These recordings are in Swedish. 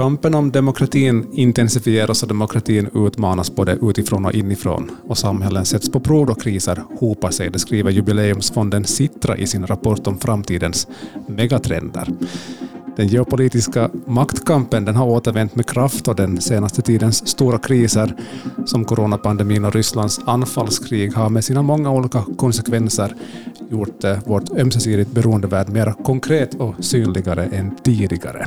Kampen om demokratin intensifieras och demokratin utmanas både utifrån och inifrån. Och samhällen sätts på prov då kriser hopar sig. Det skriver jubileumsfonden Sitra i sin rapport om framtidens megatrender. Den geopolitiska maktkampen den har återvänt med kraft och den senaste tidens stora kriser som coronapandemin och Rysslands anfallskrig har med sina många olika konsekvenser gjort eh, vårt ömsesidigt beroendevärld mer konkret och synligare än tidigare.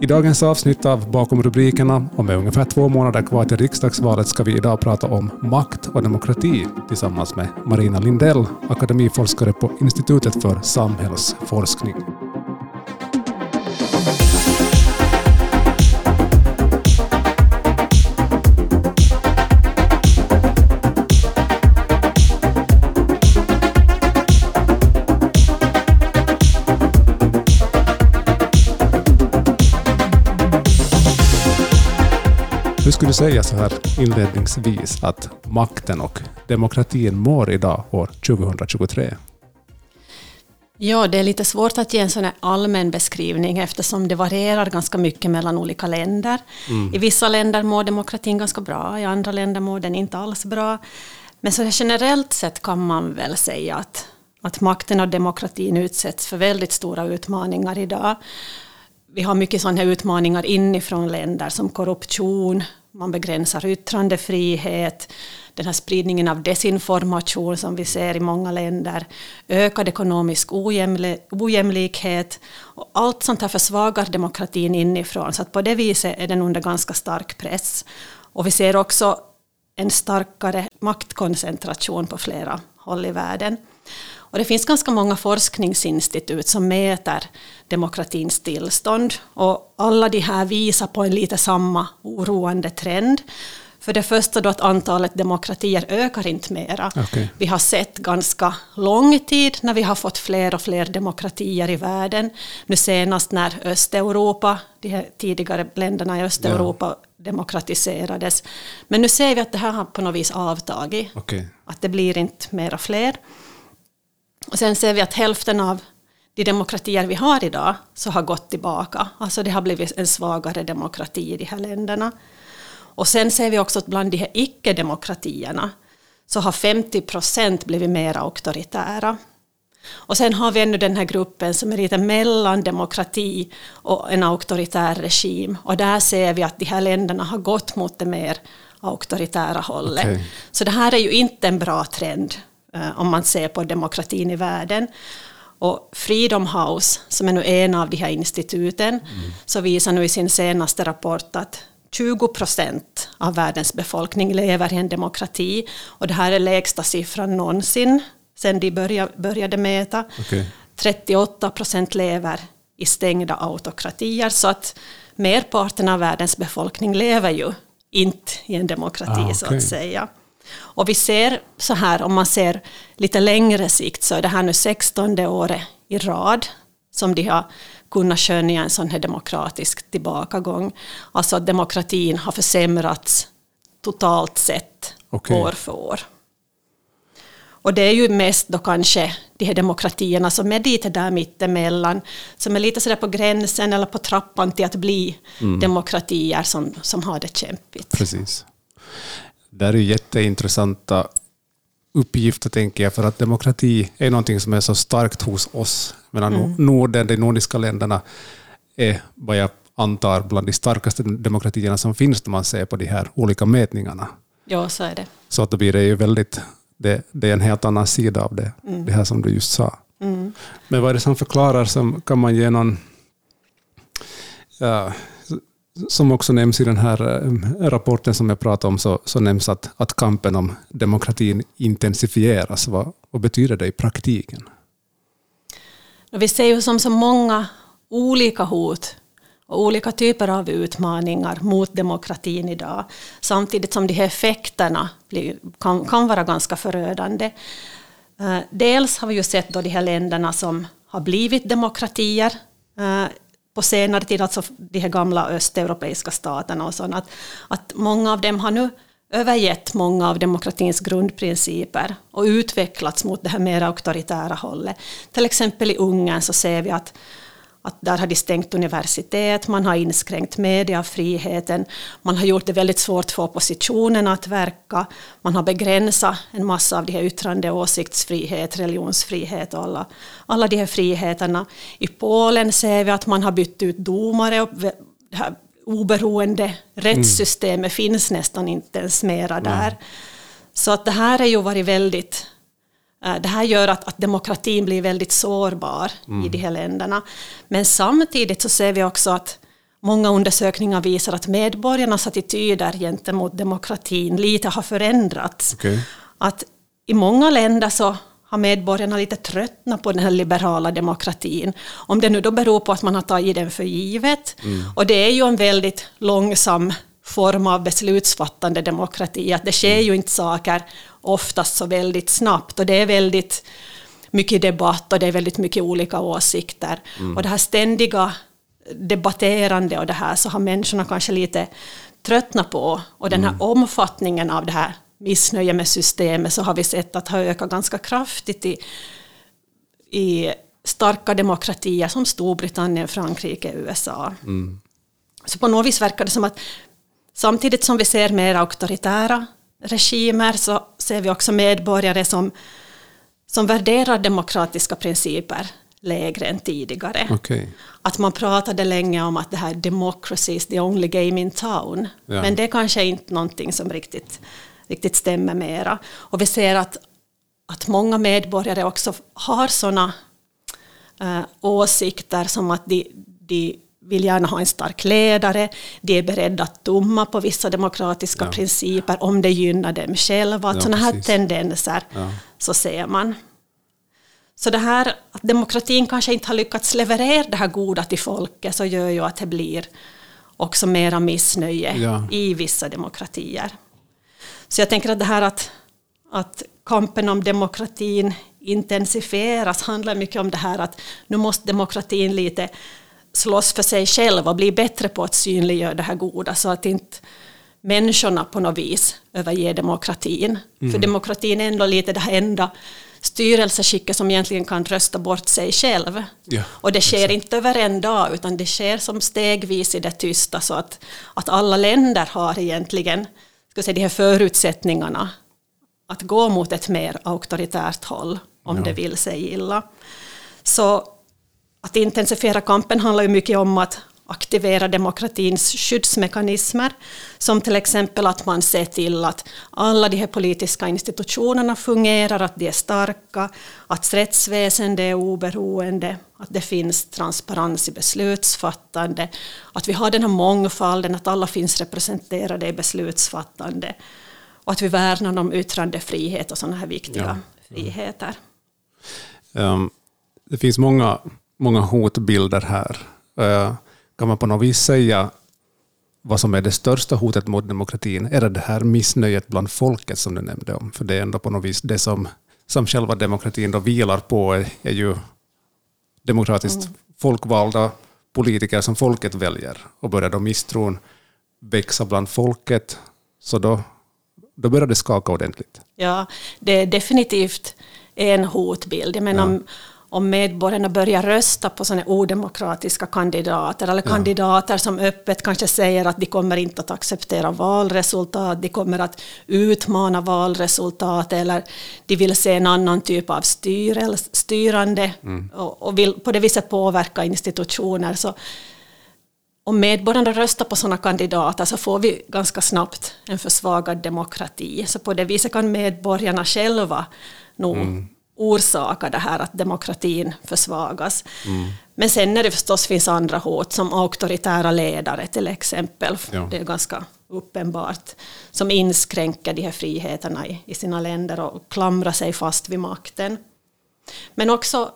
I dagens avsnitt av Bakom rubrikerna och med ungefär två månader kvar till riksdagsvalet ska vi idag prata om makt och demokrati tillsammans med Marina Lindell, akademiforskare på Institutet för samhällsforskning. Skulle du säga så här inledningsvis att makten och demokratin mår idag år 2023? Ja, det är lite svårt att ge en sån allmän beskrivning eftersom det varierar ganska mycket mellan olika länder. Mm. I vissa länder mår demokratin ganska bra, i andra länder mår den inte alls bra. Men så generellt sett kan man väl säga att, att makten och demokratin utsätts för väldigt stora utmaningar idag vi har mycket sådana här utmaningar inifrån länder som korruption, man begränsar yttrandefrihet, den här spridningen av desinformation som vi ser i många länder, ökad ekonomisk ojämlikhet. Och allt sånt här försvagar demokratin inifrån, så att på det viset är den under ganska stark press. Och vi ser också en starkare maktkoncentration på flera håll i världen. Och det finns ganska många forskningsinstitut som mäter demokratins tillstånd. Och alla de här visar på en lite samma oroande trend. För det första då att antalet demokratier ökar inte mera. Okay. Vi har sett ganska lång tid när vi har fått fler och fler demokratier i världen. Nu senast när Östeuropa, de tidigare länderna i Östeuropa ja. demokratiserades. Men nu ser vi att det här har på något vis avtagit. Okay. Att det blir inte mera fler. Och sen ser vi att hälften av de demokratier vi har idag så har gått tillbaka. Alltså det har blivit en svagare demokrati i de här länderna. Och sen ser vi också att bland de här icke-demokratierna så har 50 procent blivit mer auktoritära. Och sen har vi ännu den här gruppen som är lite mellan demokrati och en auktoritär regim. Och där ser vi att de här länderna har gått mot det mer auktoritära hållet. Okay. Så det här är ju inte en bra trend om man ser på demokratin i världen. Och Freedom House, som är nu en av de här instituten, mm. så visar nu i sin senaste rapport att 20 procent av världens befolkning lever i en demokrati. Och det här är lägsta siffran någonsin sedan de började mäta. Okay. 38 procent lever i stängda autokratier. Så att merparten av världens befolkning lever ju inte i en demokrati, ah, okay. så att säga. Och vi ser så här, om man ser lite längre sikt, så är det här nu 16 året i rad som de har kunnat skönja en sån här demokratisk tillbakagång. Alltså att demokratin har försämrats totalt sett okay. år för år. Och det är ju mest då kanske de här demokratierna som är lite där mittemellan, som är lite sådär på gränsen eller på trappan till att bli mm. demokratier som, som har det kämpigt. Precis. Det är ju jätteintressanta uppgifter, tänker jag, för att demokrati är någonting som är så starkt hos oss. Medan mm. Norden, de nordiska länderna, är vad jag antar bland de starkaste demokratierna som finns när man ser på de här olika mätningarna. Ja, så är det. Så att då blir det ju väldigt, det, det är en helt annan sida av det, mm. det här som du just sa. Mm. Men vad är det som förklarar, som, kan man ge någon ja, som också nämns i den här eh, rapporten som jag pratade om, så, så nämns att, att kampen om demokratin intensifieras. Vad, vad betyder det i praktiken? Vi ser ju som så många olika hot och olika typer av utmaningar mot demokratin idag, samtidigt som de här effekterna blir, kan, kan vara ganska förödande. Eh, dels har vi ju sett då de här länderna som har blivit demokratier eh, på senare tid, alltså de här gamla östeuropeiska staterna och sånt, att, att många av dem har nu övergett många av demokratins grundprinciper och utvecklats mot det här mer auktoritära hållet. Till exempel i Ungern så ser vi att, att där har de stängt universitet, man har inskränkt mediafriheten, man har gjort det väldigt svårt för oppositionen att verka, man har begränsat en massa av de här yttrande och åsiktsfrihet, religionsfrihet och alla, alla de här friheterna. I Polen ser vi att man har bytt ut domare och det här oberoende rättssystemet mm. finns nästan inte ens mera där. Mm. Så att det här har ju varit väldigt det här gör att, att demokratin blir väldigt sårbar mm. i de här länderna. Men samtidigt så ser vi också att många undersökningar visar att medborgarnas attityder gentemot demokratin lite har förändrats. Okay. Att i många länder så har medborgarna lite tröttnat på den här liberala demokratin. Om det nu då beror på att man har tagit den för givet. Mm. Och det är ju en väldigt långsam form av beslutsfattande demokrati, att det sker ju inte saker oftast så väldigt snabbt och det är väldigt mycket debatt och det är väldigt mycket olika åsikter. Mm. Och det här ständiga debatterande och det här så har människorna kanske lite tröttnat på. Och den här mm. omfattningen av det här missnöje med systemet så har vi sett att har ökat ganska kraftigt i, i starka demokratier som Storbritannien, Frankrike, USA. Mm. Så på något vis verkar det som att samtidigt som vi ser mer auktoritära regimer så ser vi också medborgare som, som värderar demokratiska principer lägre än tidigare. Okay. Att man pratade länge om att det här democracy is the only game in town. Ja. Men det är kanske inte någonting som riktigt, riktigt stämmer mera. Och vi ser att, att många medborgare också har sådana äh, åsikter som att de, de vill gärna ha en stark ledare, de är beredda att tumma på vissa demokratiska ja. principer om det gynnar dem själva. Ja, Sådana här precis. tendenser ja. så ser man. Så det här att demokratin kanske inte har lyckats leverera det här goda till folket så gör ju att det blir också mera missnöje ja. i vissa demokratier. Så jag tänker att det här att, att kampen om demokratin intensifieras handlar mycket om det här att nu måste demokratin lite slåss för sig själv och bli bättre på att synliggöra det här goda så att inte människorna på något vis överger demokratin. Mm. För demokratin är ändå lite det här enda styrelseskicket som egentligen kan rösta bort sig själv. Ja, och det sker exakt. inte över en dag, utan det sker som stegvis i det tysta, så att, att alla länder har egentligen ska säga, de här förutsättningarna att gå mot ett mer auktoritärt håll, om ja. det vill sig illa. Så att intensifiera kampen handlar ju mycket om att aktivera demokratins skyddsmekanismer, som till exempel att man ser till att alla de här politiska institutionerna fungerar, att de är starka, att rättsväsendet är oberoende, att det finns transparens i beslutsfattande, att vi har den här mångfalden, att alla finns representerade i beslutsfattande, och att vi värnar om yttrandefrihet och sådana här viktiga ja. friheter. Um, det finns många många hotbilder här. Eh, kan man på något vis säga vad som är det största hotet mot demokratin? Är det det här missnöjet bland folket som du nämnde om? För det är ändå på något vis det som, som själva demokratin då vilar på, är, är ju demokratiskt mm. folkvalda politiker som folket väljer. Och börjar då misstron växa bland folket, så då, då börjar det skaka ordentligt. Ja, det är definitivt en hotbild. Jag menar, ja om medborgarna börjar rösta på sådana odemokratiska kandidater, eller kandidater som öppet kanske säger att de kommer inte att acceptera valresultat, de kommer att utmana valresultat, eller de vill se en annan typ av styrel, styrande mm. och, och, vill på det viset påverka institutioner. Så om medborgarna röstar på sådana kandidater så får vi ganska snabbt en försvagad demokrati. Så på det viset kan medborgarna själva nog mm orsakar det här att demokratin försvagas. Mm. Men sen när det förstås finns andra hot, som auktoritära ledare till exempel, ja. det är ganska uppenbart, som inskränker de här friheterna i, i sina länder och klamrar sig fast vid makten. Men också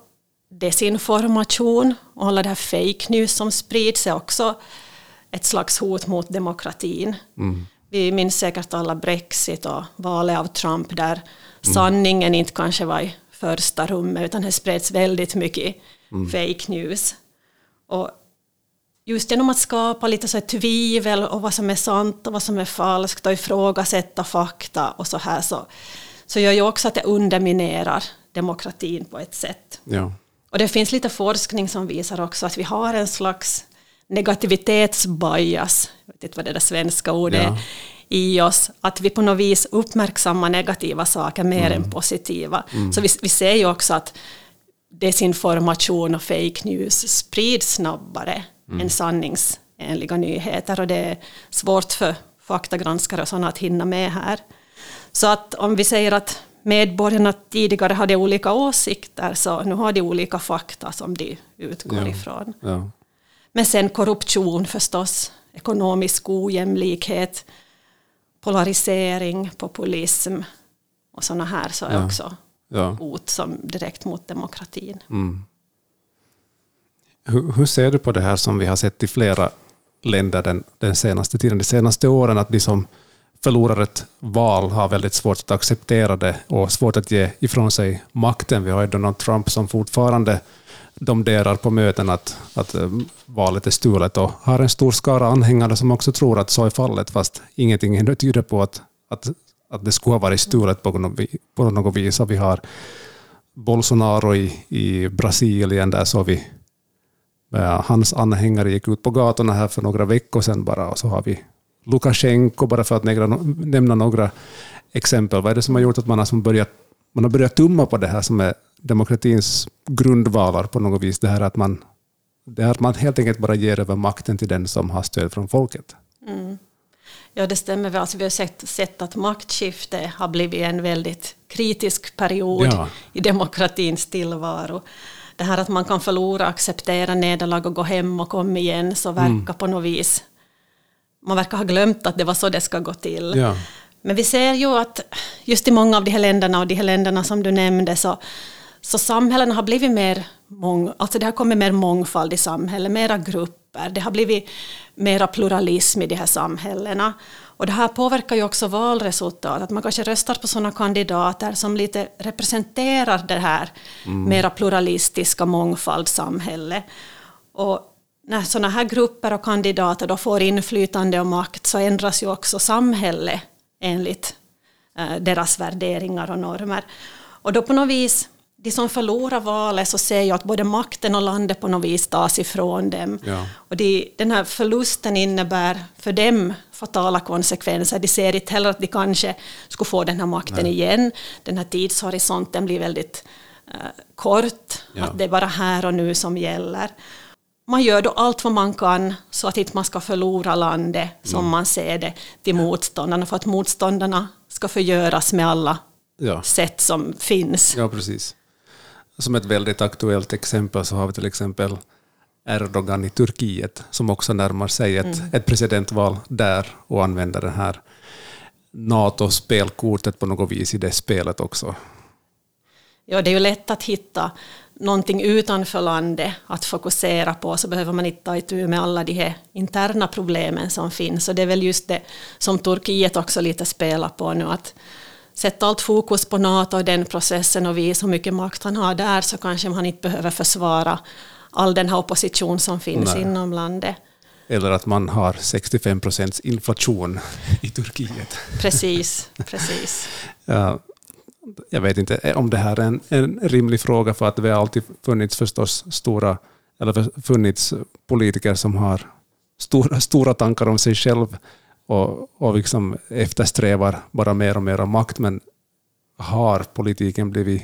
desinformation och alla det här fake news som sprids är också ett slags hot mot demokratin. Mm. Vi minns säkert alla Brexit och valet av Trump där mm. sanningen inte kanske var i första rummet, utan det spreds väldigt mycket mm. fake news. Och just genom att skapa lite så tvivel och vad som är sant och vad som är falskt och ifrågasätta fakta och så här så, så gör ju också att det underminerar demokratin på ett sätt. Ja. Och det finns lite forskning som visar också att vi har en slags negativitetsbias, jag vet inte vad det där svenska ordet ja. är, i oss, att vi på något vis uppmärksammar negativa saker mer mm. än positiva. Mm. Så vi, vi ser ju också att desinformation och fake news sprids snabbare mm. än sanningsenliga nyheter och det är svårt för faktagranskare och sådana att hinna med här. Så att om vi säger att medborgarna tidigare hade olika åsikter så nu har de olika fakta som de utgår ja. ifrån. Ja. Men sen korruption förstås, ekonomisk ojämlikhet, polarisering, populism och sådana här så är ja. också ja. hot som direkt mot demokratin. Mm. Hur, hur, ser du på det här som vi har sett i flera länder den, den senaste tiden, de senaste åren, att de som förlorar ett val har väldigt svårt att acceptera det och svårt att ge ifrån sig makten. Vi har ju Donald Trump som fortfarande domderar på möten att, att eh, valet är stulet och har en stor skara anhängare som också tror att så är fallet, fast ingenting ännu tyder på att, att, att det skulle ha varit stulet på något, på något vis. Vi har Bolsonaro i, i Brasilien, där så vi eh, hans anhängare gick ut på gatorna här för några veckor sedan bara, och så har vi Lukasjenko, bara för att nämna några exempel. Vad är det som har gjort att man har börjat, man har börjat tumma på det här som är demokratins grundvalar på något vis? Det här att man, det här att man helt enkelt bara ger över makten till den som har stöd från folket. Mm. Ja, det stämmer. Alltså, vi har sett, sett att maktskifte har blivit en väldigt kritisk period ja. i demokratins tillvaro. Det här att man kan förlora, acceptera nederlag och gå hem och komma igen, så verkar mm. på något vis man verkar ha glömt att det var så det ska gå till. Ja. Men vi ser ju att just i många av de här länderna och de här länderna som du nämnde så, så samhällena har blivit mer mång, alltså det har kommit mer mångfald i samhället, mera grupper, det har blivit mera pluralism i de här samhällena. Och det här påverkar ju också valresultatet, att man kanske röstar på sådana kandidater som lite representerar det här mm. mera pluralistiska mångfaldssamhället. Och när sådana här grupper och kandidater då får inflytande och makt så ändras ju också samhället enligt eh, deras värderingar och normer. Och då på något vis, de som förlorar valet så ser jag att både makten och landet på något vis tas ifrån dem. Ja. Och de, den här förlusten innebär för dem fatala konsekvenser. De ser inte heller att de kanske skulle få den här makten Nej. igen. Den här tidshorisonten blir väldigt eh, kort, ja. att det är bara här och nu som gäller man gör då allt vad man kan så att inte man ska förlora landet som mm. man ser det till motståndarna, för att motståndarna ska förgöras med alla sätt som finns. Ja, precis. Som ett väldigt aktuellt exempel så har vi till exempel Erdogan i Turkiet som också närmar sig ett, mm. ett presidentval där och använder det här NATO-spelkortet på något vis i det spelet också. Ja, det är ju lätt att hitta någonting utanför landet att fokusera på så behöver man inte ta itu med alla de här interna problemen som finns. Och det är väl just det som Turkiet också lite spelar på nu, att sätta allt fokus på NATO och den processen och visa hur mycket makt han har där så kanske man inte behöver försvara all den här opposition som finns Nej. inom landet. Eller att man har 65 procents inflation i Turkiet. Precis, precis. ja, jag vet inte om det här är en, en rimlig fråga för att det har alltid funnits förstås stora, eller funnits politiker som har stora, stora tankar om sig själv och, och liksom eftersträvar bara mer och mer makt. Men har politiken blivit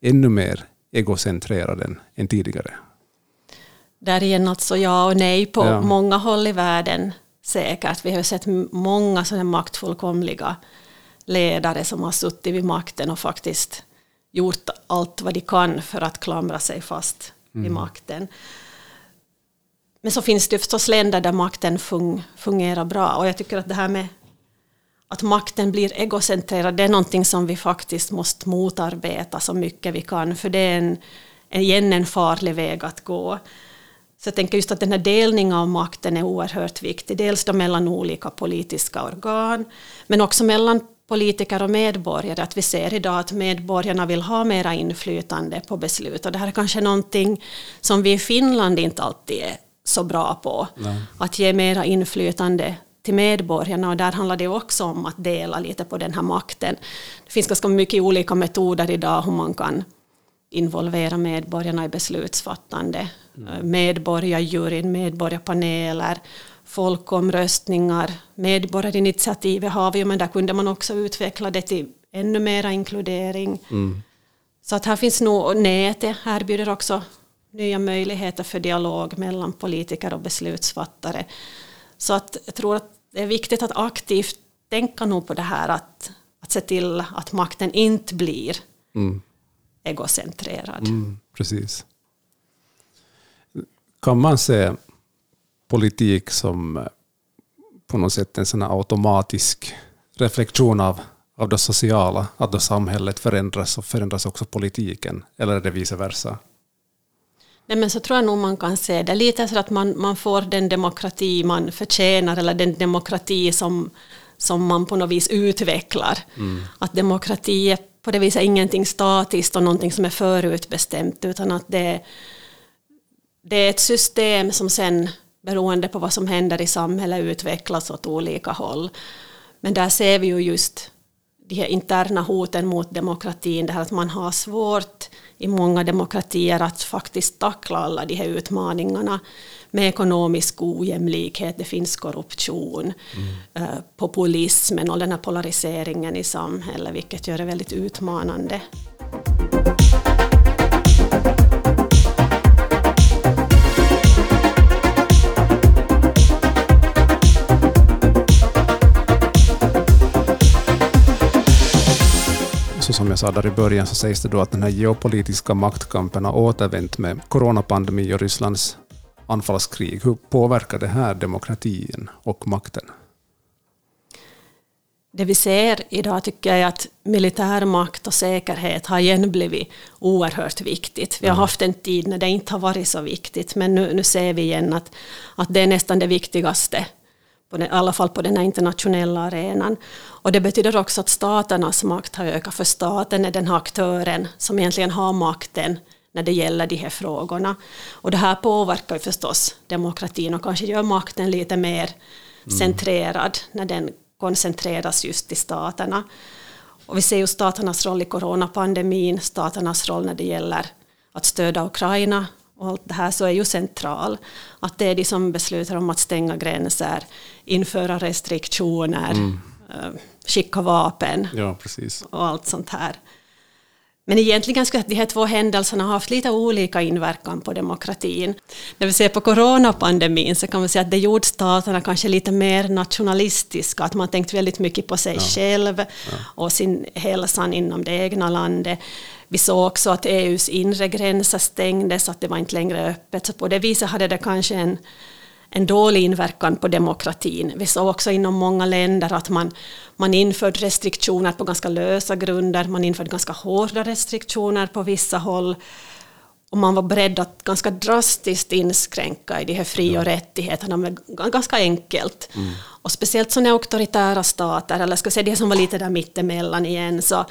ännu mer egocentrerad än, än tidigare? Där igen alltså ja och nej på ja. många håll i världen säkert. Vi har sett många sådana maktfullkomliga ledare som har suttit vid makten och faktiskt gjort allt vad de kan för att klamra sig fast mm. vid makten. Men så finns det förstås länder där makten fung, fungerar bra och jag tycker att det här med att makten blir egocentrerad, det är någonting som vi faktiskt måste motarbeta så mycket vi kan, för det är en, igen en farlig väg att gå. Så jag tänker just att den här delningen av makten är oerhört viktig, dels då mellan olika politiska organ, men också mellan politiker och medborgare, att vi ser idag att medborgarna vill ha mera inflytande på beslut. Och det här är kanske någonting som vi i Finland inte alltid är så bra på. Nej. Att ge mera inflytande till medborgarna och där handlar det också om att dela lite på den här makten. Det finns ganska mycket olika metoder idag hur man kan involvera medborgarna i beslutsfattande. Mm. Medborgarjuryn, medborgarpaneler, folkomröstningar, medborgarinitiativet har vi men där kunde man också utveckla det till ännu mera inkludering. Mm. Så att här finns nog, nätet erbjuder också nya möjligheter för dialog mellan politiker och beslutsfattare. Så att jag tror att det är viktigt att aktivt tänka nog på det här att, att se till att makten inte blir mm. egocentrerad. Mm, precis. Kan man se politik som eh, på något sätt en sån automatisk reflektion av, av det sociala, att då samhället förändras och förändras också politiken, eller är det vice versa? Nej, men så tror jag nog man kan se det lite så att man, man får den demokrati man förtjänar eller den demokrati som, som man på något vis utvecklar. Mm. Att demokrati är på det viset ingenting statiskt och någonting som är förutbestämt utan att det, det är ett system som sen beroende på vad som händer i samhället utvecklas åt olika håll. Men där ser vi ju just de här interna hoten mot demokratin, det här att man har svårt i många demokratier att faktiskt tackla alla de här utmaningarna med ekonomisk ojämlikhet, det finns korruption, mm. eh, populismen och den här polariseringen i samhället, vilket gör det väldigt utmanande. Så som jag sa där i början så sägs det då att den här geopolitiska maktkampen har återvänt med coronapandemi och Rysslands anfallskrig. Hur påverkar det här demokratin och makten? Det vi ser idag tycker jag är att militärmakt och säkerhet har igen blivit oerhört viktigt. Vi har haft en tid när det inte har varit så viktigt, men nu, nu ser vi igen att, att det är nästan det viktigaste på den, i alla fall på den här internationella arenan. Och det betyder också att staternas makt har ökat, för staten är den här aktören som egentligen har makten när det gäller de här frågorna. Och det här påverkar ju förstås demokratin och kanske gör makten lite mer mm. centrerad när den koncentreras just till staterna. Och vi ser ju staternas roll i coronapandemin, staternas roll när det gäller att stödja Ukraina och allt det här så är ju central. Att det är de som beslutar om att stänga gränser, införa restriktioner, mm. Eh, skicka vapen ja, och allt sånt här. Men egentligen skulle de här två händelserna ha haft lite olika inverkan på demokratin. När vi ser på coronapandemin så kan man säga att det gjorde staterna kanske lite mer nationalistiska, att man tänkt väldigt mycket på sig ja. själv ja. och sin hälsan inom det egna landet. Vi såg också att EUs inre gränser stängdes, att det var inte längre öppet, så på det viset hade det kanske en en dålig inverkan på demokratin. Vi såg också inom många länder att man, man införde restriktioner på ganska lösa grunder, man införde ganska hårda restriktioner på vissa håll och man var beredd att ganska drastiskt inskränka i de här fri och rättigheterna med, ganska enkelt. Mm. Och speciellt sådana auktoritära stater, eller ska säga det som var lite där mittemellan igen, så,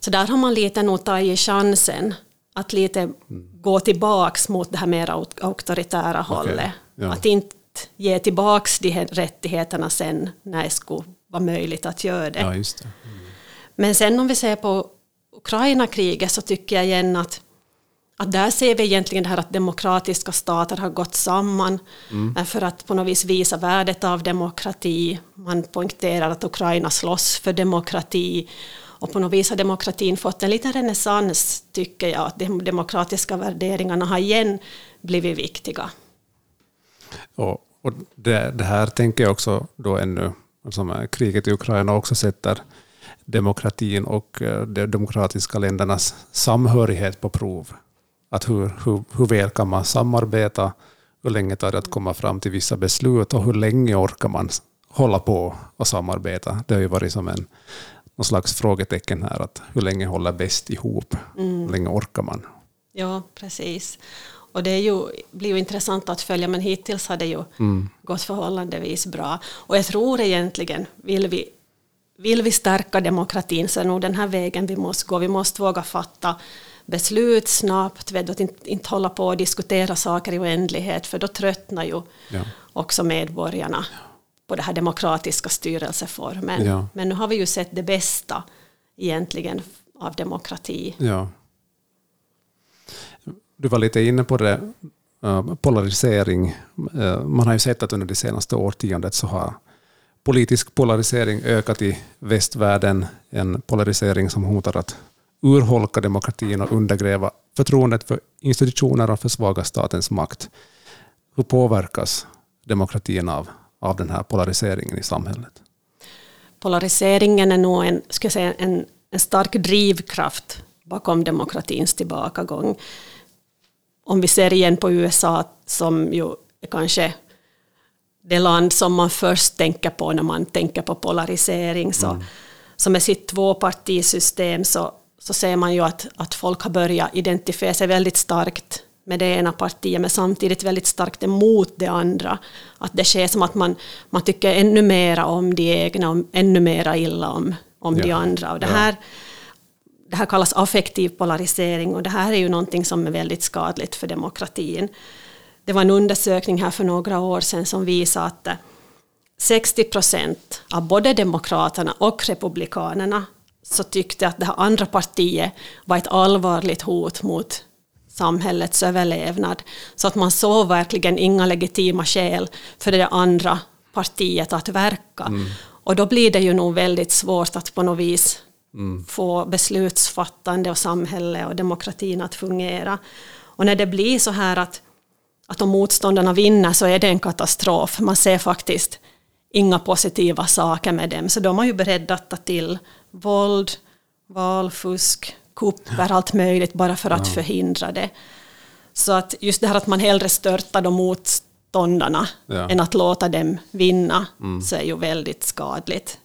så där har man lite nog tagit chansen att lite mm. gå tillbaks mot det här mer auktoritära okay. hållet. Ja. Att inte ge tillbaka de här rättigheterna sen när det skulle vara möjligt att göra det. Ja, det. Mm. Men sen om vi ser på Ukraina-kriget så tycker jag igen att, att där ser vi egentligen det här att demokratiska stater har gått samman mm. för att på något vis visa värdet av demokrati. Man poängterar att Ukraina slåss för demokrati och på något vis har demokratin fått en liten renässans, tycker jag. Att de demokratiska värderingarna har igen blivit viktiga. Och, och det, det, här tänker jag också då ännu, alltså som kriget i Ukraina också sätter demokratin och eh, de demokratiska ländernas samhörighet på prov. Att hur, hur, hur väl kan man samarbeta, hur länge tar det att komma fram till vissa beslut och hur länge orkar man hålla på och samarbeta. Det har ju varit som en någon slags frågetecken här, att hur länge håller bäst ihop? Mm. Hur länge orkar man? Ja, precis. Och det är ju, blir ju intressant att följa, men hittills har det ju mm. gått förhållandevis bra. Och jag tror egentligen, vill vi, vill vi stärka demokratin så är nog den här vägen vi måste gå. Vi måste våga fatta beslut snabbt, vet, inte, inte hålla på och diskutera saker i oändlighet, för då tröttnar ju ja. också medborgarna på den här demokratiska styrelseformen. Ja. Men nu har vi ju sett det bästa egentligen av demokrati. Ja. du var lite inne på det, uh, polarisering. Uh, man har ju sett att under det senaste årtiondet så har politisk polarisering ökat i västvärlden, en polarisering som hotar att urholka demokratin och undergräva förtroendet för institutioner och försvaga statens makt. Hur påverkas demokratin av, av den här polariseringen i samhället? Polariseringen är nog en, ska säga, en, en stark drivkraft bakom demokratins tillbakagång. Om vi ser igen på USA som ju är kanske det land som man först tänker på när man tänker på polarisering. Så, mm. så med sitt tvåpartisystem så, så ser man ju att, att folk har börjat identifiera sig väldigt starkt med det ena partiet, men samtidigt väldigt starkt emot det andra. Att det sker som att man, man tycker ännu mera om de egna och ännu mera illa om, om ja. de andra. Och det, här, det här kallas affektiv polarisering och det här är ju någonting som är väldigt skadligt för demokratin. Det var en undersökning här för några år sedan som visade att 60 procent av både Demokraterna och Republikanerna så tyckte att det här andra partiet var ett allvarligt hot mot samhällets överlevnad. Så att man såg verkligen inga legitima skäl för det andra partiet att verka. Mm. Och då blir det ju nog väldigt svårt att på något vis mm. få beslutsfattande och samhälle och demokratin att fungera. Och när det blir så här att, att om motståndarna vinner så är det en katastrof. Man ser faktiskt inga positiva saker med dem. Så då är ju beredd att ta till våld, valfusk, kupper, allt möjligt bara för att ja. förhindra det. Så att just det här att man hellre störtar de motståndarna ja. än att låta dem vinna, mm. så är ju väldigt skadligt.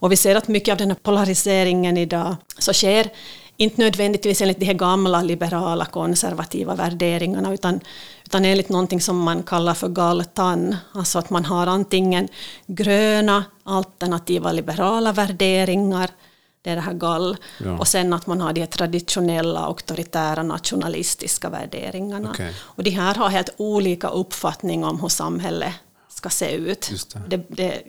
Och vi ser att mycket av den här polariseringen idag så sker inte nödvändigtvis enligt de här gamla liberala konservativa värderingarna, utan, utan enligt någonting som man kallar för galtan, alltså att man har antingen gröna alternativa liberala värderingar, det är det här gall. Ja. Och sen att man har de traditionella auktoritära nationalistiska värderingarna. Okay. Och de här har helt olika uppfattning om hur samhället ska se ut. Det. Det, det,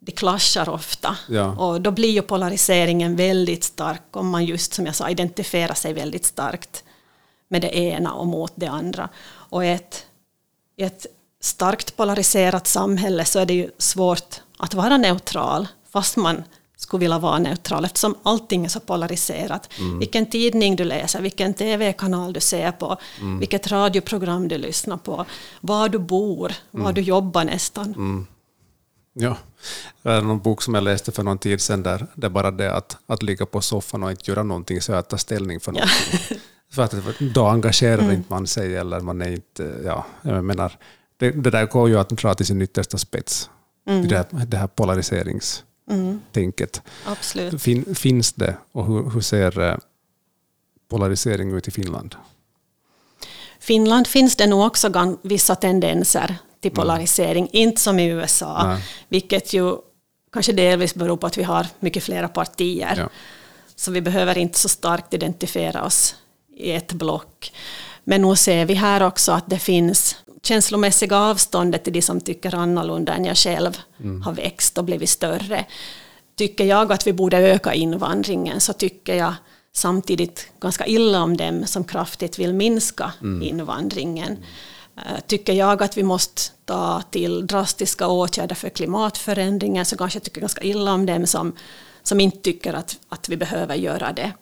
det klaschar ofta. Ja. Och då blir ju polariseringen väldigt stark om man just som jag sa identifierar sig väldigt starkt med det ena och mot det andra. Och ett, ett starkt polariserat samhälle så är det ju svårt att vara neutral fast man skulle vilja vara neutral eftersom allting är så polariserat. Mm. Vilken tidning du läser, vilken TV-kanal du ser på, mm. vilket radioprogram du lyssnar på, var du bor, var mm. du jobbar nästan. Mm. Ja, det är någon bok som jag läste för någon tid sedan där det är bara det att, att ligga på soffan och inte göra någonting så att ta ställning för någonting. Ja. för att då engagerar mm. inte man sig eller man är inte, ja, jag menar, det, det där går ju att dra till sin yttersta spets. Mm. Det, här, det här polariserings mm. tänket. Absolut. Fin, finns det och hur, hur ser eh, polarisering ut i Finland? Finland finns det nog också vissa tendenser till mm. polarisering, mm. inte som i USA, Nej. vilket ju kanske delvis beror på att vi har mycket flera partier. Ja. Så vi behöver inte så starkt identifiera oss i ett block. Men nu ser vi här också att det finns känslomässiga avståndet till de som tycker annorlunda än jag själv mm. har växt och blivit större. Tycker jag att vi borde öka invandringen så tycker jag samtidigt ganska illa om dem som kraftigt vill minska mm. invandringen. Mm. Tycker jag att vi måste ta till drastiska åtgärder för klimatförändringen så kanske jag tycker ganska illa om dem som, som inte tycker att, att vi behöver göra det.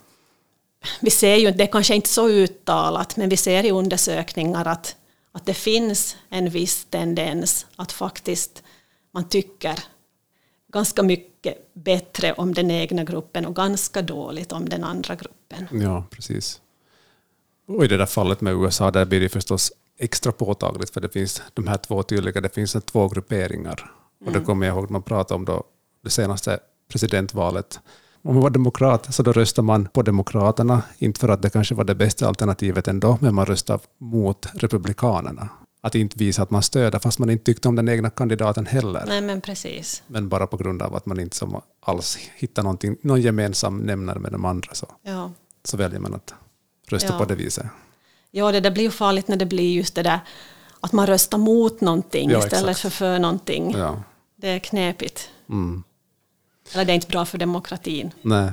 Vi ser ju, det kanske inte så uttalat, men vi ser i undersökningar att att det finns en viss tendens att faktiskt man tycker ganska mycket bättre om den egna gruppen och ganska dåligt om den andra gruppen. Ja, precis. Och i det där fallet med USA där blir det förstås extra påtagligt för det finns de här två tydliga, det finns två grupperingar. Och det mm. kommer jag ihåg man pratade om då det senaste presidentvalet om man var demokrat så då röstade man på Demokraterna, inte för att det kanske var det bästa alternativet ändå, men man röstade mot Republikanerna. Att inte visa att man stöder, fast man inte tyckte om den egna kandidaten heller. Nej, men precis. Men bara på grund av att man inte som alls hittar någon gemensam nämnare med de andra så, ja. så väljer man att rösta ja. på det viset. Ja, det där blir ju farligt när det blir just det där att man röstar mot någonting ja, istället exakt. för för någonting. Ja. Det är knepigt. Mm. Eller det är inte bra för demokratin. Nej.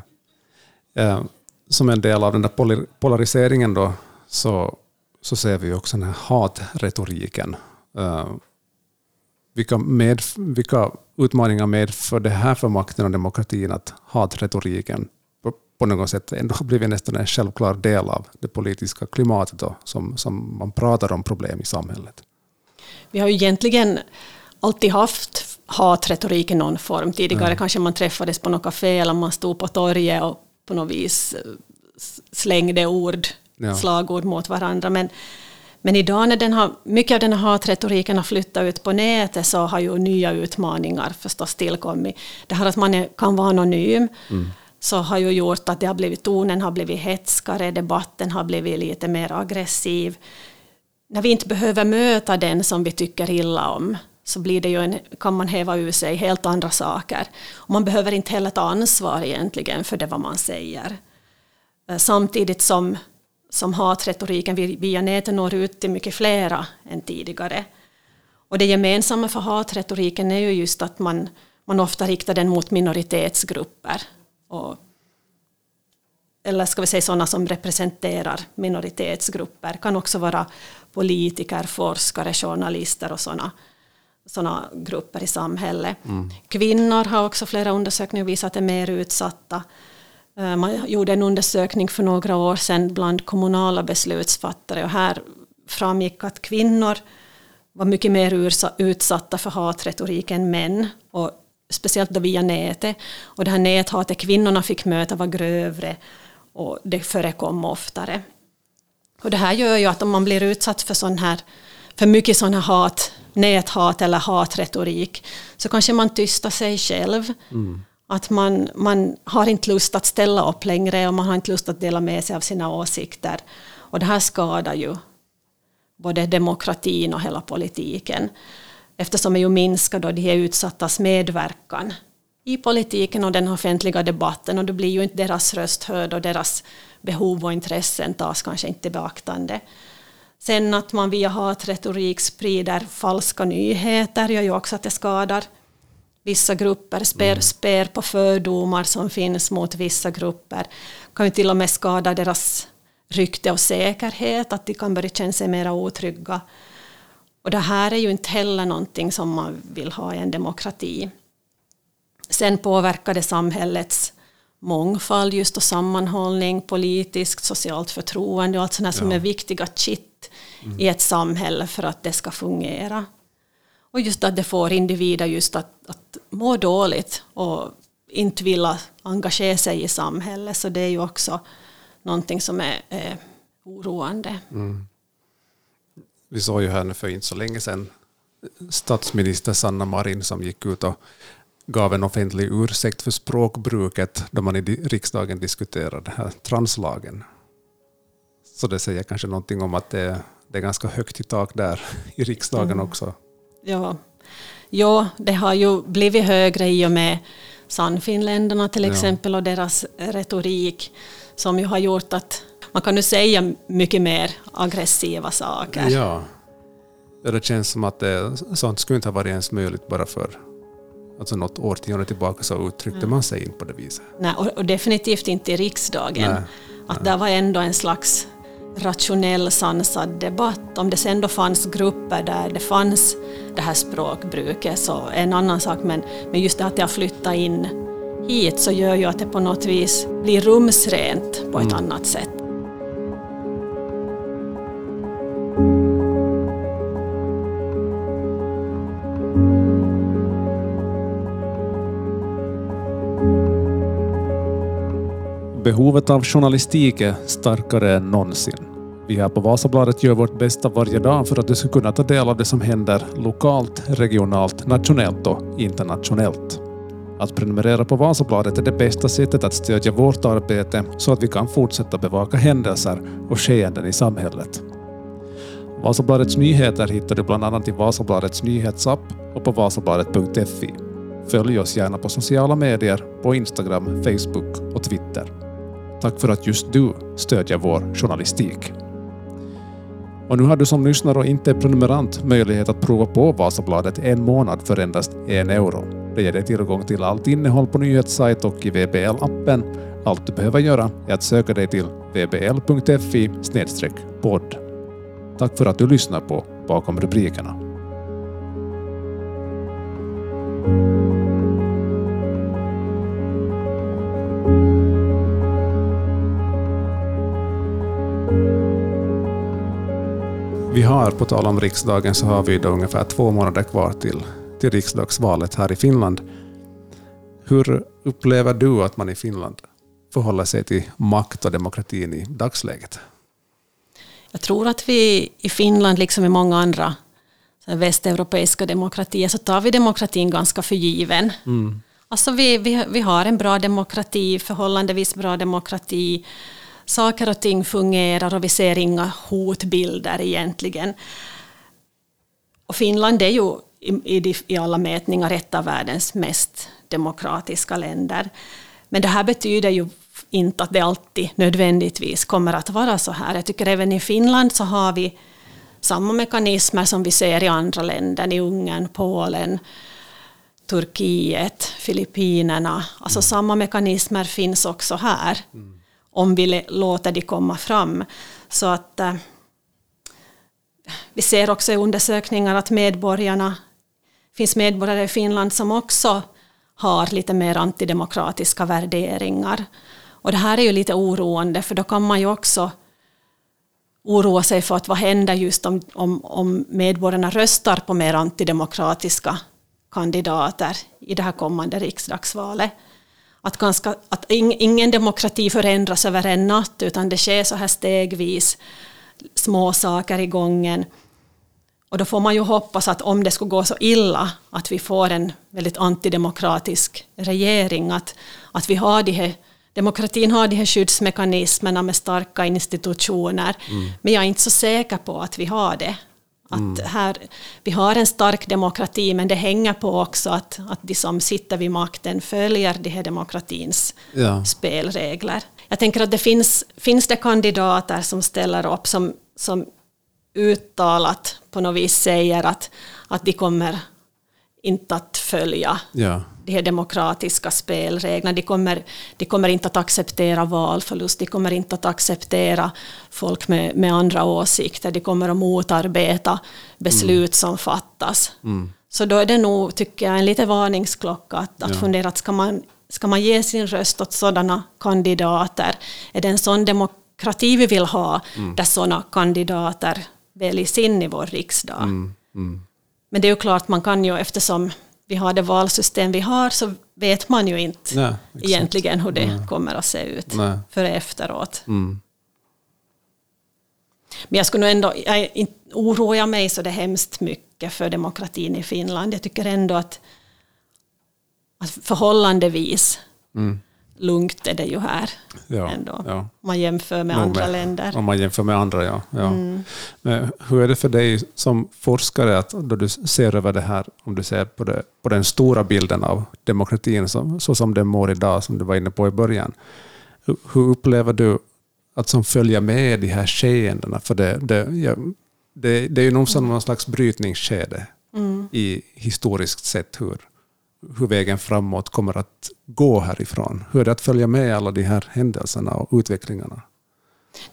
Som en del av den där polariseringen då, så så ser vi också den här hatretoriken. Uh, vilka, med, vilka utmaningar medför det här för makten och demokratin att hatretoriken på, på något sätt ändå har blivit nästan en självklar del av det politiska klimatet då, som, som man pratar om problem i samhället? Vi har ju egentligen alltid haft hatretorik i någon form. Tidigare ja. kanske man träffades på något café eller man stod på torget och på något vis eh, slängde ord, ja. slagord mot varandra. Men, men idag när den har, mycket av den här hatretoriken har flyttat ut på nätet så har ju nya utmaningar förstås tillkommit. Det här att man är, kan vara anonym mm. så har ju gjort att det har blivit, tonen har blivit hetskare, debatten har blivit lite mer aggressiv. När vi inte behöver möta den som vi tycker illa om så blir det ju en, kan man häva ur sig helt andra saker. Och man behöver inte heller ta ansvar egentligen för det vad man säger. Eh, samtidigt som, som hatretoriken via nätet når ut till mycket flera än tidigare. Och det gemensamma för hatretoriken är ju just att man, man ofta riktar den mot minoritetsgrupper. Och, eller ska vi säga sådana som representerar minoritetsgrupper. Det kan också vara politiker, forskare, journalister och sådana sådana grupper i samhället. Mm. Kvinnor har också flera undersökningar visat är mer utsatta. Eh, man gjorde en undersökning för några år sedan bland kommunala beslutsfattare och här framgick att kvinnor var mycket mer utsatta för hatretorik än män. Och speciellt då via nätet. Och det här näthatet kvinnorna fick möta var grövre och det förekom oftare. Och det här gör ju att om man blir utsatt för, sån här, för mycket här hat näthat eller hatretorik så kanske man tystar sig själv. Mm. Att man, man har inte lust att ställa upp längre och man har inte lust att dela med sig av sina åsikter. Och det här skadar ju både demokratin och hela politiken. Eftersom det ju minskar då de är utsattas medverkan i politiken och den offentliga debatten och då blir ju inte deras röst hörd och deras behov och intressen tas kanske inte beaktande. Sen att man via hatretorik sprider falska nyheter gör ju också att det skadar vissa grupper, spär, mm. spär på fördomar som finns mot vissa grupper. kan ju till och med skada deras rykte och säkerhet, att de kan börja känna sig mer otrygga. Och det här är ju inte heller någonting som man vill ha i en demokrati. Sen påverkar det samhällets mångfald just och sammanhållning, politiskt, socialt förtroende och allt sånt ja. som är viktiga kitt mm. i ett samhälle för att det ska fungera. Och just att det får individer just att, att må dåligt och inte vilja engagera sig i samhället. Så det är ju också någonting som är, är oroande. Mm. Vi såg ju här för inte så länge sedan statsminister Sanna Marin som gick ut och gav en offentlig ursäkt för språkbruket då man i riksdagen diskuterade den här translagen. Så det säger kanske någonting om att det det är ganska högt i tak där i riksdagen mm. också. Ja. ja, det har ju blivit högre i och med Sannfinländarna till exempel ja. och deras retorik som ju har gjort att man kan nu säga mycket mer aggressiva saker. Ja, det känns som att det, sånt skulle inte ha varit ens möjligt bara för alltså något årtionde tillbaka så uttryckte mm. man sig inte på det viset. Nej, och, och definitivt inte i riksdagen. Nej, att nej. det var ändå en slags rationell, sansad debatt. Om det sen då fanns grupper där det fanns det här språkbruket så är en annan sak, men, men just det att det har flyttat in hit så gör ju att det på något vis blir rumsrent på ett mm. annat sätt. Behovet av journalistik är starkare än någonsin. Vi här på Vasabladet gör vårt bästa varje dag för att du ska kunna ta del av det som händer lokalt, regionalt, nationellt och internationellt. Att prenumerera på Vasabladet är det bästa sättet att stödja vårt arbete så att vi kan fortsätta bevaka händelser och skeenden i samhället. Vasabladets nyheter hittar du bland annat i Vasabladets nyhetsapp och på vasabladet.fi. Följ oss gärna på sociala medier, på Instagram, Facebook och Twitter. Tack för att just du stödjer vår journalistik. Och nu har du som lyssnare och inte prenumerant möjlighet att prova på Vasabladet en månad för endast en euro. Det ger dig tillgång till allt innehåll på nyhetssajt och i VBL-appen. Allt du behöver göra är att söka dig till vbl.fi podd. Tack för att du lyssnar på Bakom rubrikerna. Vi har, på tal om riksdagen, så har vi då ungefär två månader kvar till, till riksdagsvalet här i Finland. Hur upplever du att man i Finland förhåller sig till makt och demokratin i dagsläget? Jag tror att vi i Finland, liksom i många andra västeuropeiska demokratier, så tar vi demokratin ganska för given. Mm. Alltså vi, vi, vi har en bra demokrati, förhållandevis bra demokrati. Saker och ting fungerar och vi ser inga hotbilder egentligen. Och Finland är ju i, i, i alla mätningar ett av världens mest demokratiska länder. Men det här betyder ju inte att det alltid nödvändigtvis kommer att vara så här. Jag tycker även i Finland så har vi samma mekanismer som vi ser i andra länder, i Ungern, Polen, Turkiet, Filippinerna. Alltså mm. samma mekanismer finns också här, mm om vi låter de komma fram. Så att äh, vi ser också i undersökningar att medborgarna, finns medborgare i Finland som också har lite mer antidemokratiska värderingar. Och det här är ju lite oroande, för då kan man ju också oroa sig för att vad händer just om, om, om medborgarna röstar på mer antidemokratiska kandidater i det här kommande riksdagsvalet. Att, ganska, att ingen demokrati förändras över en natt, utan det sker så här stegvis, små saker i gången. Och då får man ju hoppas att om det skulle gå så illa att vi får en väldigt antidemokratisk regering, att, att vi har de här Demokratin har de här skyddsmekanismerna med starka institutioner, mm. men jag är inte så säker på att vi har det. Att mm. här, vi har en stark demokrati, men det hänger på också att, att de som sitter vid makten följer de här demokratins ja. spelregler. Jag tänker att det finns, finns det kandidater som ställer upp som, som uttalat på något vis säger att, att de kommer inte att följa ja. De här demokratiska spelreglerna. De kommer, de kommer inte att acceptera valförlust, de kommer inte att acceptera folk med, med andra åsikter, de kommer att motarbeta beslut mm. som fattas. Mm. Så då är det nog, tycker jag, en liten varningsklocka att, att ja. fundera, att ska man, ska man ge sin röst åt sådana kandidater? Är det en sån demokrati vi vill ha, mm. där sådana kandidater väljs in i vår riksdag? Mm. mm. Men det är ju klart, man kan ju eftersom vi har det valsystem vi har så vet man ju inte Nej, egentligen hur det Nej. kommer att se ut Nej. för efteråt. Mm. Men jag skulle nog ändå, jag oroar mig så det hemskt mycket för demokratin i Finland. Jag tycker ändå att, att förhållandevis mm lugnt är det ju här ja, ändå. Ja. Man jämför med andra med, länder. Om man jämför med andra, ja. ja. Mm. Men hur är det för dig som forskare, att då du ser över det här, om du ser på, det, på den stora bilden av demokratin som, så som den mår idag, som du var inne på i början. Hur, hur upplever du att som följa med de här skeendena? För det, det, ja, det, det är ju nog som någon slags brytningsskede mm. i historiskt sett hur hur vägen framåt kommer att gå härifrån. Hur är det att följa med alla de här händelserna och utvecklingarna?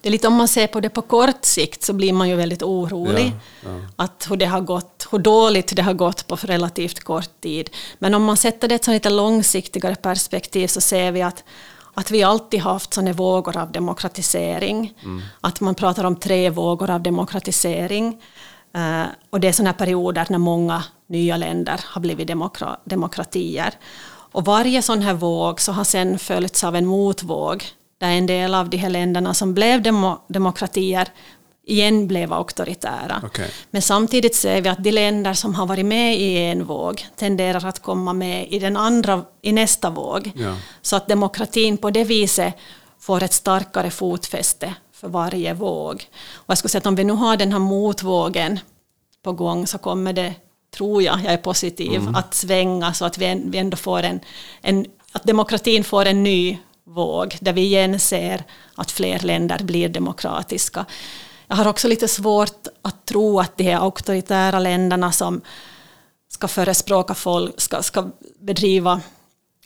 Det är lite om man ser på det på kort sikt så blir man ju väldigt orolig. Ja, ja. Att hur, det har gått, hur dåligt det har gått på relativt kort tid. Men om man sätter det i ett lite långsiktigare perspektiv så ser vi att, att vi alltid haft sådana vågor av demokratisering. Mm. Att man pratar om tre vågor av demokratisering. Uh, och det är sådana perioder när många nya länder har blivit demokra demokratier. Och varje sån här våg så har sen följts av en motvåg där en del av de här länderna som blev demo demokratier igen blev auktoritära. Okay. Men samtidigt ser vi att de länder som har varit med i en våg tenderar att komma med i, den andra, i nästa våg. Ja. Så att demokratin på det viset får ett starkare fotfäste för varje våg. Och jag skulle säga att om vi nu har den här motvågen på gång så kommer det tror jag, jag är positiv, mm. att svänga så att vi, vi ändå får en, en, att demokratin får en ny våg, där vi igen ser att fler länder blir demokratiska. Jag har också lite svårt att tro att de här auktoritära länderna som ska förespråka folk, ska, ska bedriva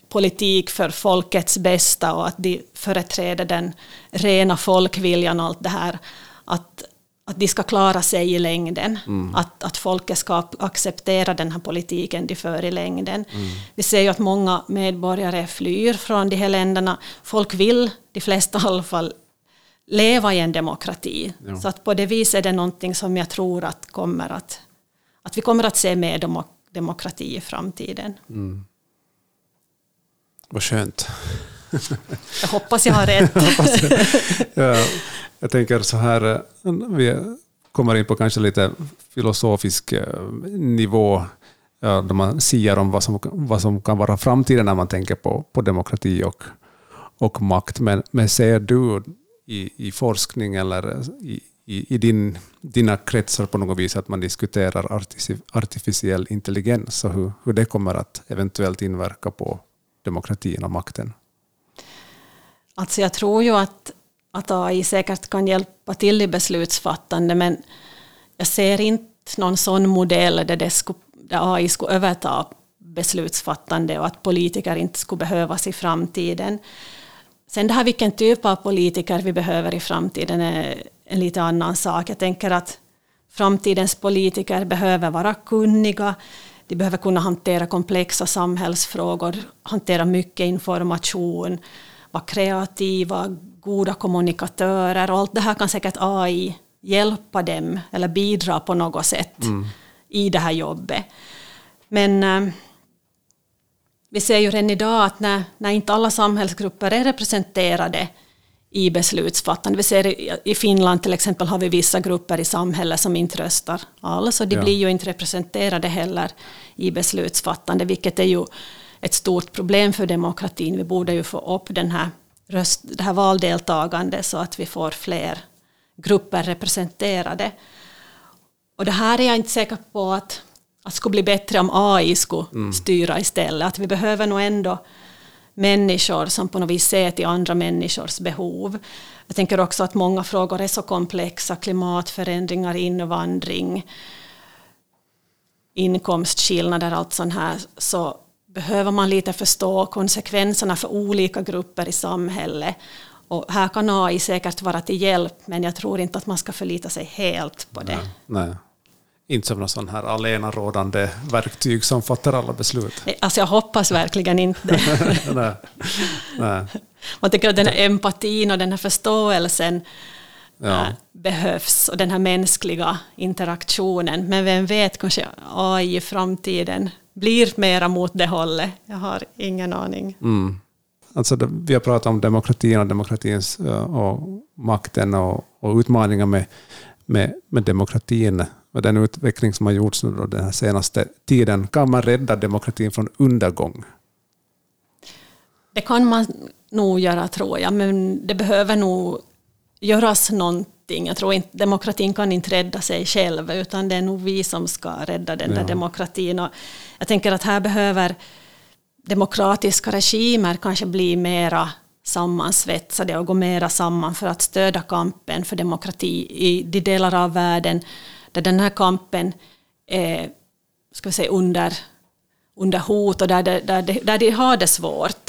politik för folkets bästa och att de företräder den rena folkviljan och allt det här, att, att de ska klara sig i längden. Mm. Att, att folket ska acceptera den här politiken de för i längden. Mm. Vi ser ju att många medborgare flyr från de här länderna. Folk vill, de flesta i alla fall, leva i en demokrati. Ja. Så att på det viset är det någonting som jag tror att, kommer att, att vi kommer att se mer demokrati i framtiden. Mm. Vad skönt. Jag hoppas jag har rätt. ja, jag tänker så här, eh, vi kommer in på kanske lite filosofisk eh, nivå, där då man siar om vad som, vad som kan vara framtiden när man tänker på, på demokrati och, och makt. Men, men ser du i, i forskning eller i, i, i din, dina kretsar på något vis att man diskuterar artificiell intelligens och hur, hur det kommer att eventuellt inverka på demokratin och makten? Alltså jag tror ju att, att AI säkert kan hjälpa till i beslutsfattande, men jag ser inte någon sån modell där, det skulle, där AI skulle överta beslutsfattande och att politiker inte skulle behövas i framtiden. Sen det här vilken typ av politiker vi behöver i framtiden är en lite annan sak. Jag tänker att framtidens politiker behöver vara kunniga, de behöver kunna hantera komplexa samhällsfrågor, hantera mycket information, vara kreativa, goda kommunikatörer och allt det här kan säkert AI hjälpa dem eller bidra på något sätt mm. i det här jobbet. Men äh, vi ser ju redan idag att när, när inte alla samhällsgrupper är representerade i beslutsfattande. Vi ser i Finland till exempel har vi vissa grupper i samhället som inte röstar alls och de ja. blir ju inte representerade heller i beslutsfattande, vilket är ju ett stort problem för demokratin. Vi borde ju få upp den här röst, det här valdeltagandet så att vi får fler grupper representerade. Och det här är jag inte säker på att, att skulle bli bättre om AI skulle mm. styra istället. Att vi behöver nog ändå människor som på något vis ser till andra människors behov. Jag tänker också att många frågor är så komplexa, klimatförändringar, invandring, inkomstskillnader, allt sånt här, så behöver man lite förstå konsekvenserna för olika grupper i samhället. Och här kan AI säkert vara till hjälp, men jag tror inte att man ska förlita sig helt på det. Nej, nej. Inte som någon sån här alenarådande verktyg som fattar alla beslut. Alltså jag hoppas verkligen inte det. nej, nej. Man tycker att den här empatin och den här förståelsen ja. äh, behövs och den här mänskliga interaktionen. Men vem vet, kanske AI i framtiden blir mera mot det hållet. Jag har ingen aning. Mm. Alltså, vi har pratat om demokratin och demokratins och makten och, och utmaningar med, med, med demokratin och den utveckling som har gjorts nu den här senaste tiden. Kan man rädda demokratin från undergång? Det kan man nog göra, tror jag, men det behöver nog göras någonting. Jag tror inte demokratin kan inte rädda sig själv, utan det är nog vi som ska rädda den där demokratin. Och jag tänker att här behöver demokratiska regimer kanske bli mera sammansvetsade och gå mera samman för att stödja kampen för demokrati i de delar av världen där den här kampen är ska vi säga, under, under hot och där, där, där, de, där de har det svårt.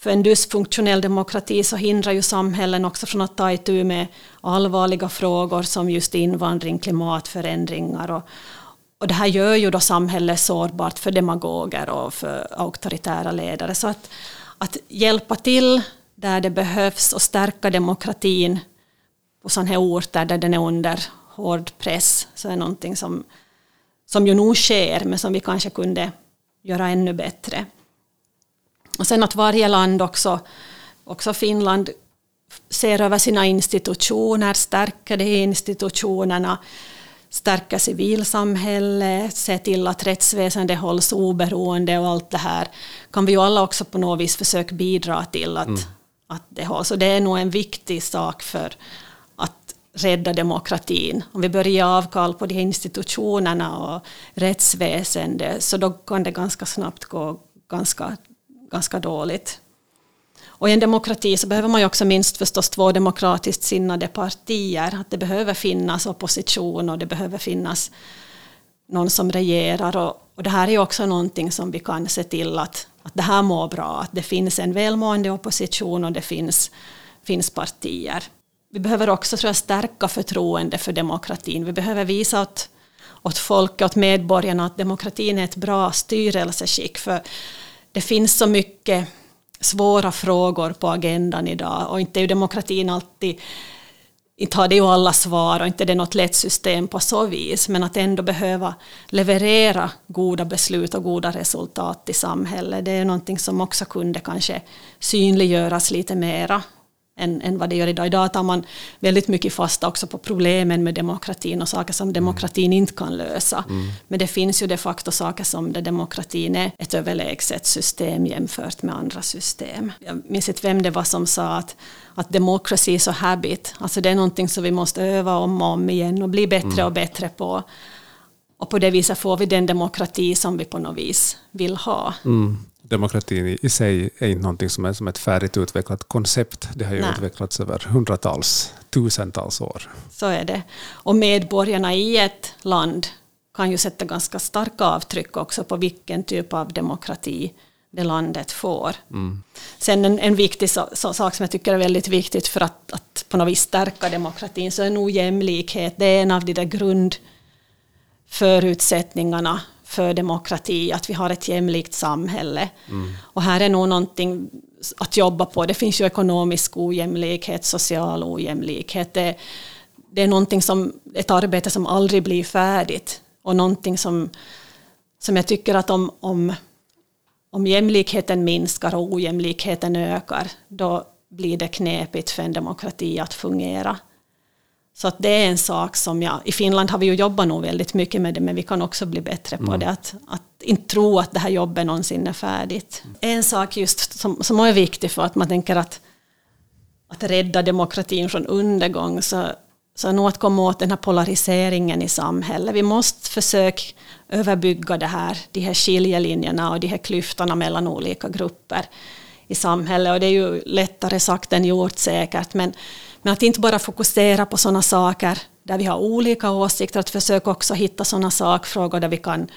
För en dysfunktionell demokrati så hindrar ju samhällen också från att ta itu med allvarliga frågor som just invandring, klimatförändringar och, och det här gör ju då samhället sårbart för demagoger och för auktoritära ledare. Så att, att hjälpa till där det behövs och stärka demokratin på sådana här orter där den är under hård press så är någonting som, som ju nog sker men som vi kanske kunde göra ännu bättre. Och sen att varje land också, också Finland, ser över sina institutioner, stärker de institutionerna, stärka civilsamhället, se till att rättsväsendet hålls oberoende och allt det här kan vi ju alla också på något vis försöka bidra till att, mm. att det hålls. Och det är nog en viktig sak för att rädda demokratin. Om vi börjar ge avkall på de här institutionerna och rättsväsendet så då kan det ganska snabbt gå ganska, ganska dåligt. Och i en demokrati så behöver man ju också minst förstås två demokratiskt sinnade partier. Att det behöver finnas opposition och det behöver finnas någon som regerar. Och, och det här är ju också någonting som vi kan se till att, att det här mår bra. Att det finns en välmående opposition och det finns, finns partier. vi behöver också tror jag, stärka förtroende för demokratin. Vi behöver visa åt, åt folket, åt medborgarna att demokratin är ett bra styrelseskick. För det finns så mycket svåra frågor på agendan idag och inte är ju demokratin alltid inte har det ju alla svar och inte det är något lätt system på så vis, men att ändå behöva leverera goda beslut och goda resultat i samhället, det är någonting som också kunde kanske synliggöras lite mera än, än vad det gör idag. Idag tar man väldigt mycket fasta också på problemen med demokratin och saker som demokratin mm. inte kan lösa. Mm. Men det finns ju de facto saker som där demokratin är ett överlägset system jämfört med andra system. Jag minns inte vem det var som sa att, att democracy is a habit, alltså det är någonting som vi måste öva om och om igen och bli bättre mm. och bättre på. Och på det viset får vi den demokrati som vi på något vis vill ha. Mm demokratin i sig är inte någonting som är som ett färdigt utvecklat koncept. Det har ju Nej. utvecklats över hundratals, tusentals år. Så är det. Och medborgarna i ett land kan ju sätta ganska starka avtryck också på vilken typ av demokrati det landet får. Mm. Sen en, en viktig so, so, sak som jag tycker är väldigt viktigt för att, att på något vis stärka demokratin så är nog jämlikhet. Det är en av de där grundförutsättningarna för demokrati, att vi har ett jämlikt samhälle. Mm. Och här är nog någonting att jobba på. Det finns ju ekonomisk ojämlikhet, social ojämlikhet. Det, det är någonting som, ett arbete som aldrig blir färdigt och någonting som, som jag tycker att om, om, om jämlikheten minskar och ojämlikheten ökar, då blir det knepigt för en demokrati att fungera. Så att det är en sak som jag, i Finland har vi ju jobbat nog väldigt mycket med det, men vi kan också bli bättre på mm. det. Att, att inte tro att det här jobbet någonsin är färdigt. En sak just som, som är viktig för att man tänker att, att rädda demokratin från undergång, så, så är nog att komma åt den här polariseringen i samhället. Vi måste försöka överbygga det här, de här skiljelinjerna och de här klyftorna mellan olika grupper i samhället. Och det är ju lättare sagt än gjort säkert, men men att inte bara fokusera på sådana saker där vi har olika åsikter, att försöka också hitta sådana sakfrågor där vi kan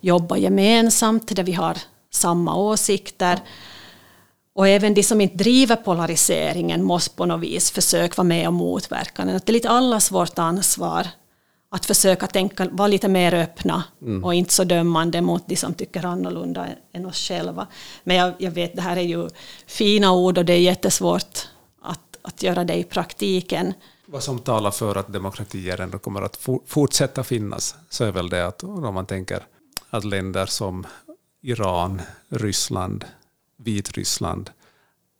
jobba gemensamt, där vi har samma åsikter. Och även de som inte driver polariseringen måste på något vis försöka vara med och motverka den. Det är lite allas vårt ansvar att försöka tänka, vara lite mer öppna mm. och inte så dömande mot de som tycker annorlunda än oss själva. Men jag, jag vet, det här är ju fina ord och det är jättesvårt att göra det i praktiken. Vad som talar för att demokratier ändå kommer att fortsätta finnas så är väl det att om man tänker att länder som Iran, Ryssland, Vitryssland,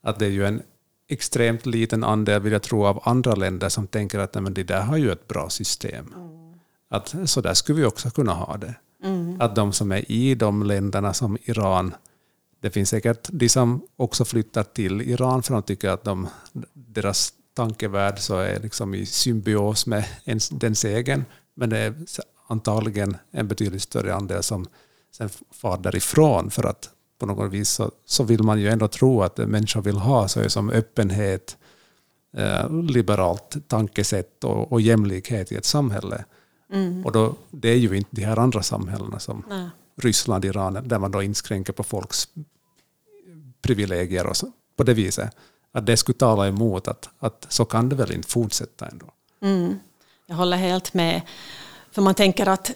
att det är ju en extremt liten andel, vill jag tro, av andra länder som tänker att men det där har ju ett bra system. Mm. Att så där skulle vi också kunna ha det. Mm. Att de som är i de länderna som Iran, det finns säkert de som också flyttar till Iran för att de tycker att de, deras tankevärld så är liksom i symbios med ens, dens egen, men det är antagligen en betydligt större andel som sen far därifrån för att på något vis så, så vill man ju ändå tro att människor vill ha så som öppenhet, eh, liberalt tankesätt och, och jämlikhet i ett samhälle. Mm. Och då, det är ju inte de här andra samhällena som Nej. Ryssland, Iran, där man då inskränker på folks privilegier och så, på det viset att det skulle tala emot att, att så kan det väl inte fortsätta ändå. Mm. Jag håller helt med. För man tänker att,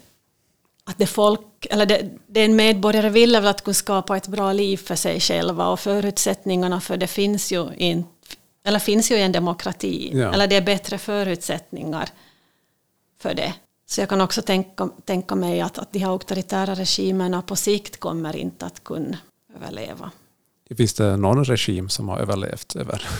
att det folk, eller det, det en medborgare vill är väl att kunna skapa ett bra liv för sig själva och förutsättningarna för det finns ju inte eller finns ju i en demokrati, ja. eller det är bättre förutsättningar för det. Så jag kan också tänka, tänka mig att, att de här auktoritära regimerna på sikt kommer inte att kunna överleva. Finns det någon regim som har överlevt över...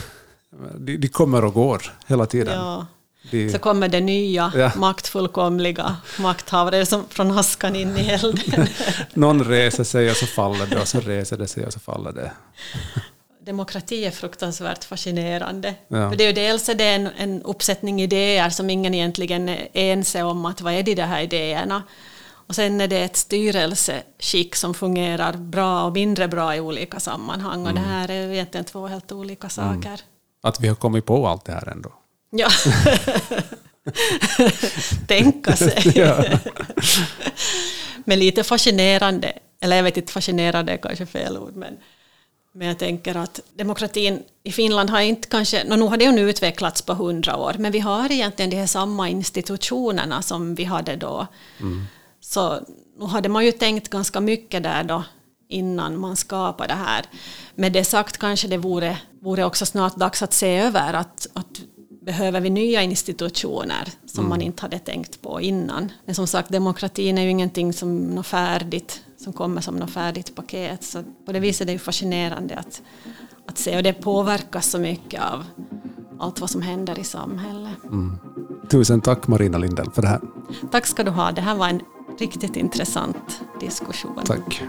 De, de kommer och går hela tiden. Ja. De, så kommer det nya ja. maktfullkomliga makthavare som från askan in i elden. någon reser sig och så faller det och så reser det sig och så faller det. Demokrati är fruktansvärt fascinerande. Ja. För det är ju dels är det en, en uppsättning idéer som ingen egentligen är ense om att vad är de här idéerna. Och sen är det ett styrelseskick som fungerar bra och mindre bra i olika sammanhang. Och mm. det här är egentligen två helt olika mm. saker. Mm. Att vi har kommit på allt det här ändå. Ja. Tänka sig. men lite fascinerande, eller jag vet inte, fascinerande är kanske fel ord, men, Men jag tänker att demokratin i Finland har inte kanske, no, nu har det ju nu utvecklats på hundra år, men vi har egentligen de här samma institutionerna som vi hade då. Mm. Så nu hade man ju tänkt ganska mycket där då innan man skapade det här. Med det sagt kanske det vore, vore också snart dags att se över att, att behöver vi nya institutioner som mm. man inte hade tänkt på innan. Men som sagt, demokratin är ju ingenting som något färdigt, som kommer som något färdigt paket. Så på det viset är det ju fascinerande att, att se och det påverkas så mycket av allt vad som händer i samhället. Mm. Tusen tack Marina Lindell för det här. Tack ska du ha. Det här var en riktigt intressant diskussion. Tack.